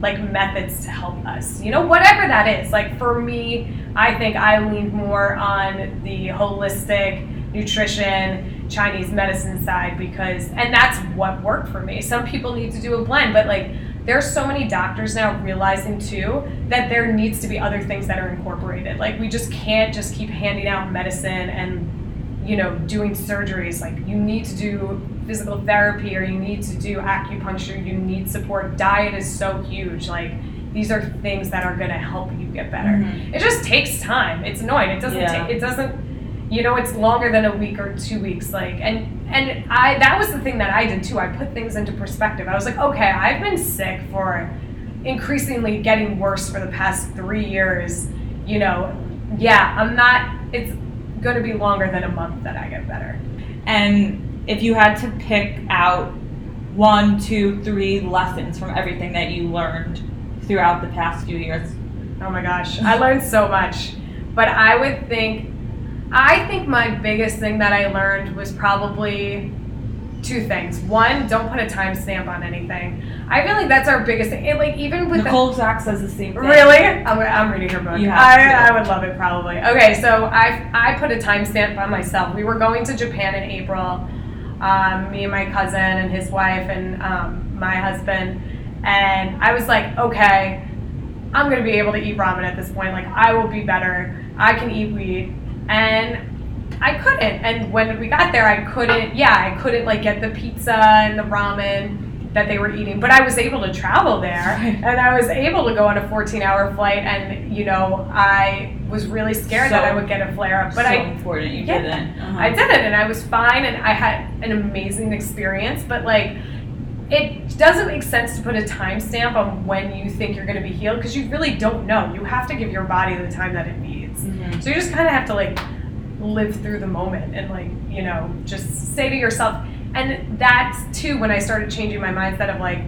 like methods to help us. You know, whatever that is. Like for me, I think I lean more on the holistic nutrition, Chinese medicine side because and that's what worked for me. Some people need to do a blend, but like there's so many doctors now realizing too that there needs to be other things that are incorporated. Like we just can't just keep handing out medicine and you know doing surgeries. Like you need to do physical therapy or you need to do acupuncture. You need support. Diet is so huge. Like these are things that are going to help you get better. Mm-hmm. It just takes time. It's annoying. It doesn't. Yeah. it doesn't. You know, it's longer than a week or two weeks. Like, and and I that was the thing that I did too. I put things into perspective. I was like, okay, I've been sick for increasingly getting worse for the past three years. You know, yeah, I'm not. It's going to be longer than a month that I get better. And if you had to pick out one, two, three lessons from everything that you learned throughout the past few years? Oh my gosh, I learned so much. But I would think, I think my biggest thing that I learned was probably two things. One, don't put a timestamp on anything. I feel like that's our biggest thing. It, like even with Nicole the, Zach says the same thing. Really? I'm, I'm reading her book. I. I would love it probably. Okay, so I I put a timestamp on myself. We were going to Japan in April. Um, me and my cousin and his wife and um, my husband and I was like, okay, I'm gonna be able to eat ramen at this point. Like, I will be better. I can eat wheat. And I couldn't. And when we got there, I couldn't, yeah, I couldn't like get the pizza and the ramen that they were eating. But I was able to travel there and I was able to go on a 14 hour flight. And, you know, I was really scared so, that I would get a flare up. But so I, important you yeah, didn't. Uh-huh. I did it, And I was fine and I had an amazing experience. But like, it doesn't make sense to put a timestamp on when you think you're going to be healed because you really don't know. You have to give your body the time that it needs. Mm-hmm. So you just kind of have to like live through the moment and like, you know, just say to yourself, and that's too when I started changing my mindset of like,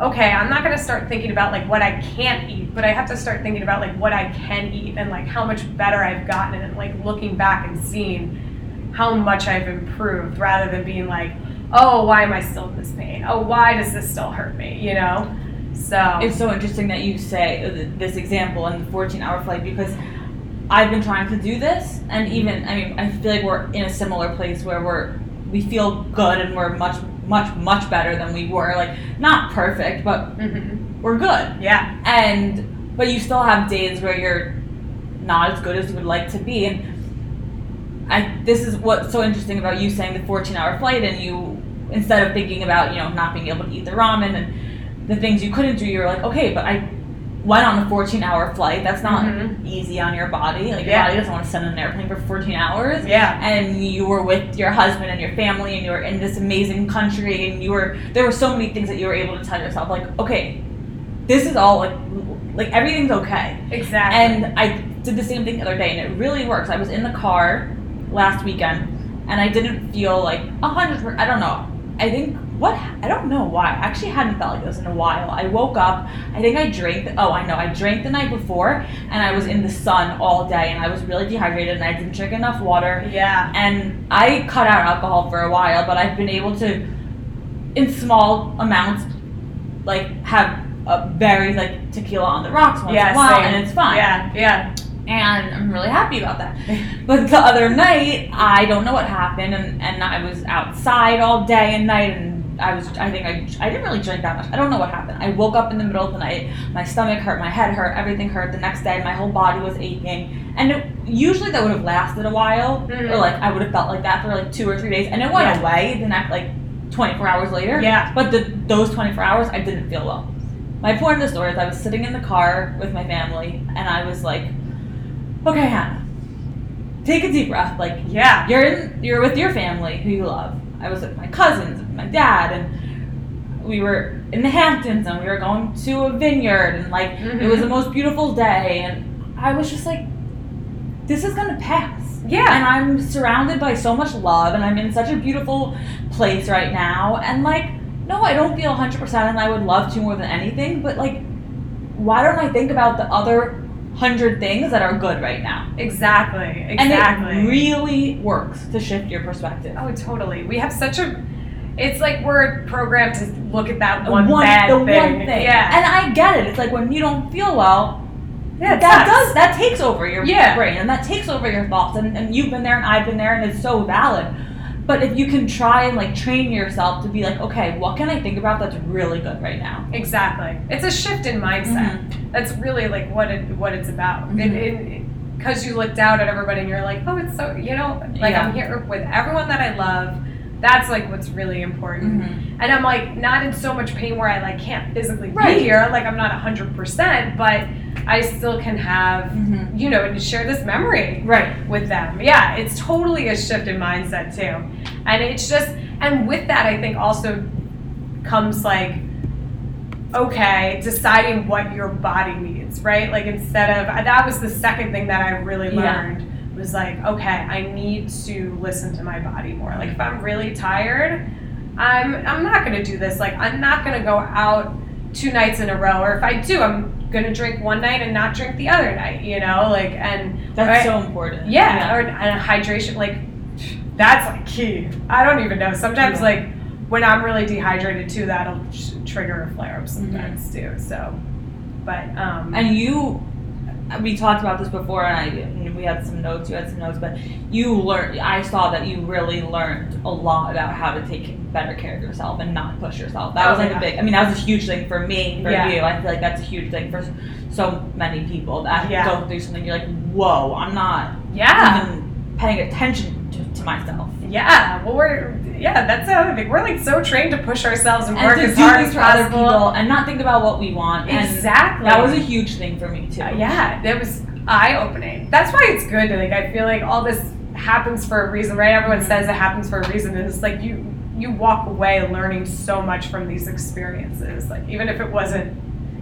okay, I'm not going to start thinking about like what I can't eat, but I have to start thinking about like what I can eat and like how much better I've gotten and like looking back and seeing how much I've improved rather than being like, oh, why am I still in this pain? Oh, why does this still hurt me? You know? So it's so interesting that you say uh, this example in the 14 hour flight because I've been trying to do this, and even I mean, I feel like we're in a similar place where we're we feel good and we're much much much better than we were. Like not perfect, but mm-hmm. we're good. Yeah. And but you still have days where you're not as good as you would like to be, and I this is what's so interesting about you saying the 14 hour flight and you instead of thinking about you know not being able to eat the ramen and the things you couldn't do you're like okay but I went on a 14 hour flight that's not mm-hmm. easy on your body like your yeah. body doesn't want to send an airplane for 14 hours yeah and you were with your husband and your family and you were in this amazing country and you were there were so many things that you were able to tell yourself like okay this is all like like everything's okay exactly and I did the same thing the other day and it really works I was in the car last weekend, and I didn't feel like a hundred. I don't know. I think what I don't know why. I actually hadn't felt like this in a while. I woke up. I think I drank. the, Oh, I know. I drank the night before, and I was in the sun all day, and I was really dehydrated, and I didn't drink enough water. Yeah. And I cut out alcohol for a while, but I've been able to, in small amounts, like have a very like tequila on the rocks once yeah, in a while, same. and it's fine. Yeah. Yeah and I'm really happy about that. But the other night, I don't know what happened, and, and I was outside all day and night, and I was I think I, I didn't really drink that much. I don't know what happened. I woke up in the middle of the night, my stomach hurt, my head hurt, everything hurt. The next day, my whole body was aching, and it, usually that would have lasted a while, mm-hmm. or like I would have felt like that for like two or three days, and it went yeah. away the next like 24 hours later. Yeah. But the, those 24 hours, I didn't feel well. My point of the story is I was sitting in the car with my family, and I was like okay, Hannah, take a deep breath. Like, yeah, you're in, you're with your family who you love. I was with my cousins, my dad, and we were in the Hamptons, and we were going to a vineyard, and like mm-hmm. it was the mm-hmm. most beautiful day, and I was just like, this is gonna pass. Yeah. And I'm surrounded by so much love, and I'm in such a beautiful place right now, and like, no, I don't feel 100%, and I would love to more than anything, but like, why don't I think about the other hundred things that are good right now. Exactly. Exactly. And it really works to shift your perspective. Oh, totally. We have such a. It's like we're programmed to look at that The one, bad the thing. one thing. Yeah. And I get it. It's like when you don't feel well, yeah, that sucks. does that takes over your Yeah. brain and that takes over your thoughts and, and you've been there and I've been there and it's so valid. But if you can try and like train yourself to be like, okay, what can I think about that's really good right now? Exactly. It's a shift in mindset. Mm-hmm. That's really like what it what it's about. Mhm. Because you looked out at everybody and you're like, oh, it's so you know, like Yeah. I'm here with everyone that I love. That's like what's really important. Mhm. And I'm like not in so much pain where I like can't physically Right. be here. Like I'm not hundred percent, but I still can have Mhm. you know and share this memory Right. with them. Yeah, it's totally a shift in mindset too. And it's just, and with that, I think also comes like, okay, deciding what your body needs, right? Like instead of, that was the second thing that I really Yeah. learned was like, okay, I need to listen to my body more. Like if I'm really tired, I'm, I'm not going to do this. Like I'm not going to go out two nights in a row. Or if I do, I'm to drink one night and not drink the other night, you know? Like, and That's right? so important. Yeah, or and hydration, like that's like key. I don't even know. Sometimes, Yeah. like when I'm really dehydrated too, that'll trigger a flare up sometimes too. So, but um, And you, we talked about this before, and I we had some notes. You had some notes, but you learned. I saw that you really learned a lot about how to take better care of yourself and not push yourself. That Oh, was like yeah. a big. I mean, that was a huge thing for me, for Yeah. you. I feel like that's a huge thing for so many people that Yeah. go through something. You're like, whoa, I'm not yeah, even paying attention to, myself. yeah. Well, we're yeah. That's the other thing. We're like so trained to push ourselves and, And work as hard as possible. people and not think about what we want. And Exactly. that was a huge thing for me too. Uh, yeah, that was eye opening. That's why it's good. Like I feel like all this happens for a reason, right? Everyone says it happens for a reason, and it's like you you walk away learning so much from these experiences. Like even if it wasn't,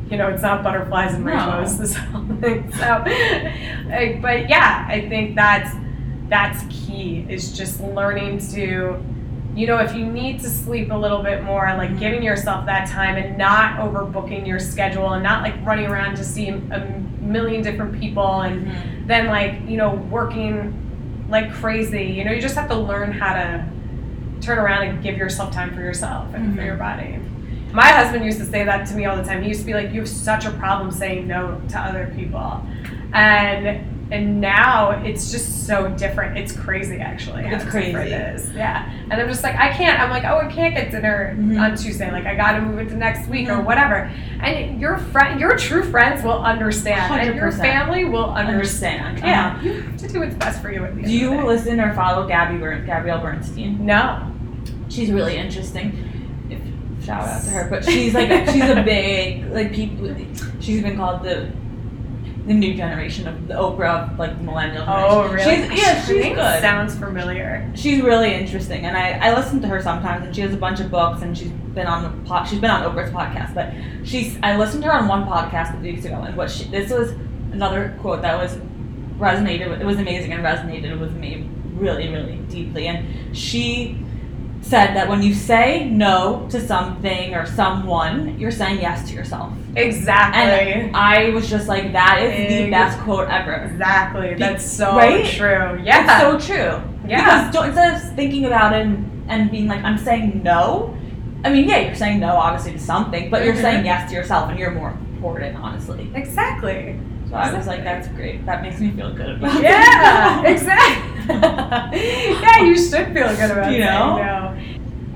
you know, it's not butterflies and No. rainbows. This whole thing. So, like, but yeah, I think that's that's key. Is just learning to. You know, if you need to sleep a little bit more, like giving yourself that time and not overbooking your schedule and not like running around to see a million different people and Mhm. then like you know working like crazy you know you just have to learn how to turn around and give yourself time for yourself and for Mhm. your body my husband used to say that to me all the time he used to be like you have such a problem saying no to other people and and now it's just so different it's crazy actually It's crazy. it is yeah and i'm just like i can't i'm like oh i can't get dinner Mhm. on tuesday like i gotta move it to next week or Mhm. whatever and your friend your true friends will understand and your family will understand Understand. yeah, Uh-huh. you have to do what's best for you at the Do you of the day. listen or follow Gabby Bern- Gabrielle Bernstein? No. She's really interesting. Shout out to her, but she's like she's a big like people. She's been called the the new generation of the Oprah of like the millennial oh, generation. Oh, really? She's, yeah, she's good. Sounds familiar. she's really interesting, and I, I listen to her sometimes, and she has a bunch of books, and she's been on the pod, she's been on Oprah's podcast, but she's I listened to her on one podcast a few weeks ago, and what she this was another quote that was resonated with, it was amazing and resonated with me really really deeply, and she said that when you say no to something or someone, you're saying yes to yourself, Exactly. and I was just like that is the best quote ever. exactly. That's so right? true. Yeah. It's so true. Yeah. Because don't, instead of thinking about it and, and being like, I'm saying no, I mean, yeah, you're saying no, obviously, to something, but you're Mhm. saying yes to yourself and you're more important, honestly. exactly. So I was like, that's great. That makes me feel good about it. Yeah. exactly. yeah, you should feel good about it. You saying know? no.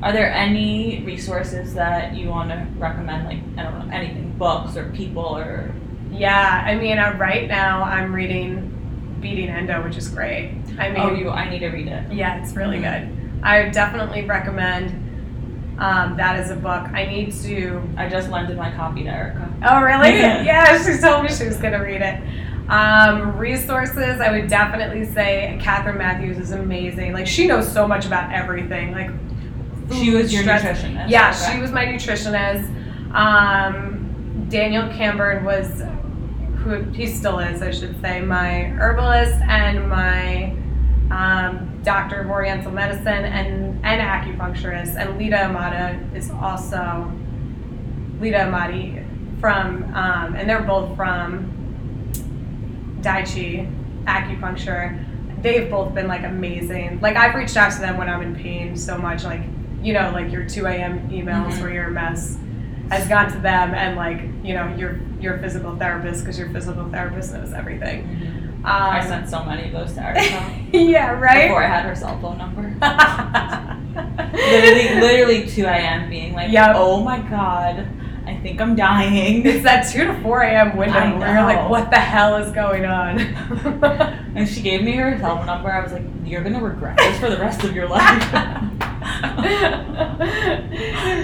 Are there any resources that you want to recommend? Like, I don't know, anything, books or people or. Yeah, I mean, uh, right now I'm reading Beating Endo, which is great. I mean, Oh, you, I need to read it. Yeah, it's really Mhm. good. I definitely recommend um, that as a book. I need to. I just lended my copy to Erica. Oh, really? Yeah. Yeah, she told me she was going to read it. Um, resources, I would definitely say Catherine Matthews is amazing. Like, she knows so much about everything. Like, She was your stress- nutritionist. Yeah, okay. she was my nutritionist. Um, Daniel Camburn was, who he still is, I should say, my herbalist and my um, doctor of Oriental medicine and, and acupuncturist. And Lita Amata is also Lita Amati from, um, and they're both from Deqi acupuncture. They've both been like amazing. Like I've reached out to them when I'm in pain so much, like you know, like your 2 a.m. emails Mhm. where you're mess has gone to them, and like you know, your your physical therapist because your physical therapist knows everything. Um, I sent so many of those to Erica yeah, right. before I had her cell phone number. literally, literally 2 a.m. being like, Yep. oh my god, I think I'm dying. It's that 2 to 4 a.m. window I where you're like, what the hell is going on? And she gave me her cell phone number. I was like, you're gonna regret this for the rest of your life.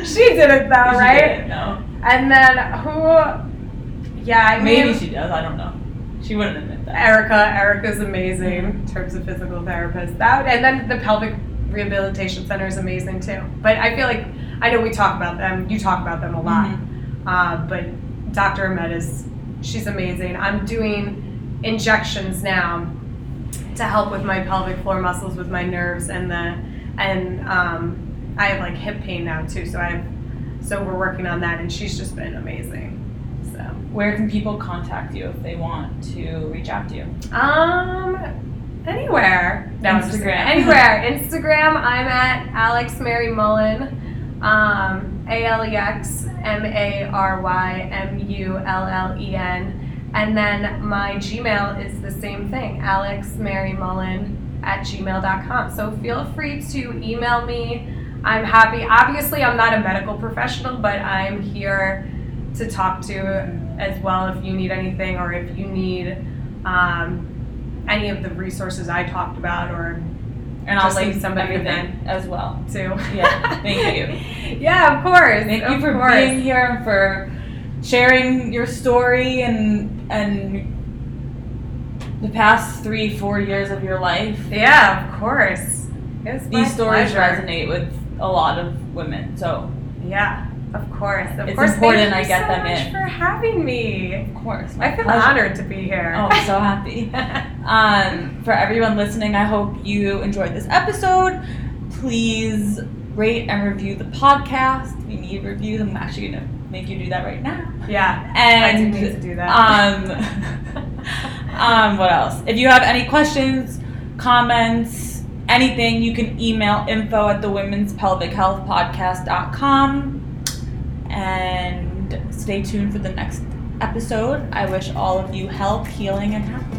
she did it though, She right? didn't know. And then who? Yeah, I Maybe she does. I don't know. She wouldn't admit that. Erica. Erica's amazing in terms of physical therapist. That and then the pelvic rehabilitation center is amazing too. But I feel like I know we talk about them. You talk about them a lot. Mm-hmm. Uh, but Dr. Ahmed is she's amazing. I'm doing injections now to help with my pelvic floor muscles, with my nerves, and the and um, I have like hip pain now too. So I have so we're working on that, and she's just been amazing. Where can people contact you if they want to reach out to you? um, anywhere. No, I'm just kidding. Instagram. Anywhere. Instagram. I'm at Alex Mary Mullen. Um, A L E X M A R Y M U L L E N. And then my Gmail is the same thing, Alex Mary Mullen at gmail.com. So feel free to email me. I'm happy. Obviously, I'm not a medical professional, but I'm here to talk to as well if you need anything or if you need um, any of the resources I talked about or And I'll link leave somebody everything as well. too. Yeah, thank you. yeah, of course. Thank of you for course. being here and for sharing your story and and the past three, four years of your life. Yeah, of course. These stories pleasure. resonate with a lot of women. So Yeah, of course. Of It's course. important Thank I you get so them much in. for having me. of course, I feel pleasure. honored to be here. Oh, I'm so happy. Um, for everyone listening, I hope you enjoyed this episode. Please rate and review the podcast. We need reviews. I'm actually gonna make you do that right now. yeah, And I do need to do that. um, um, what else? If you have any questions, comments, anything, you can email info at the women's pelvic health podcast.com and stay tuned for the next episode. I wish all of you health, healing, and happiness.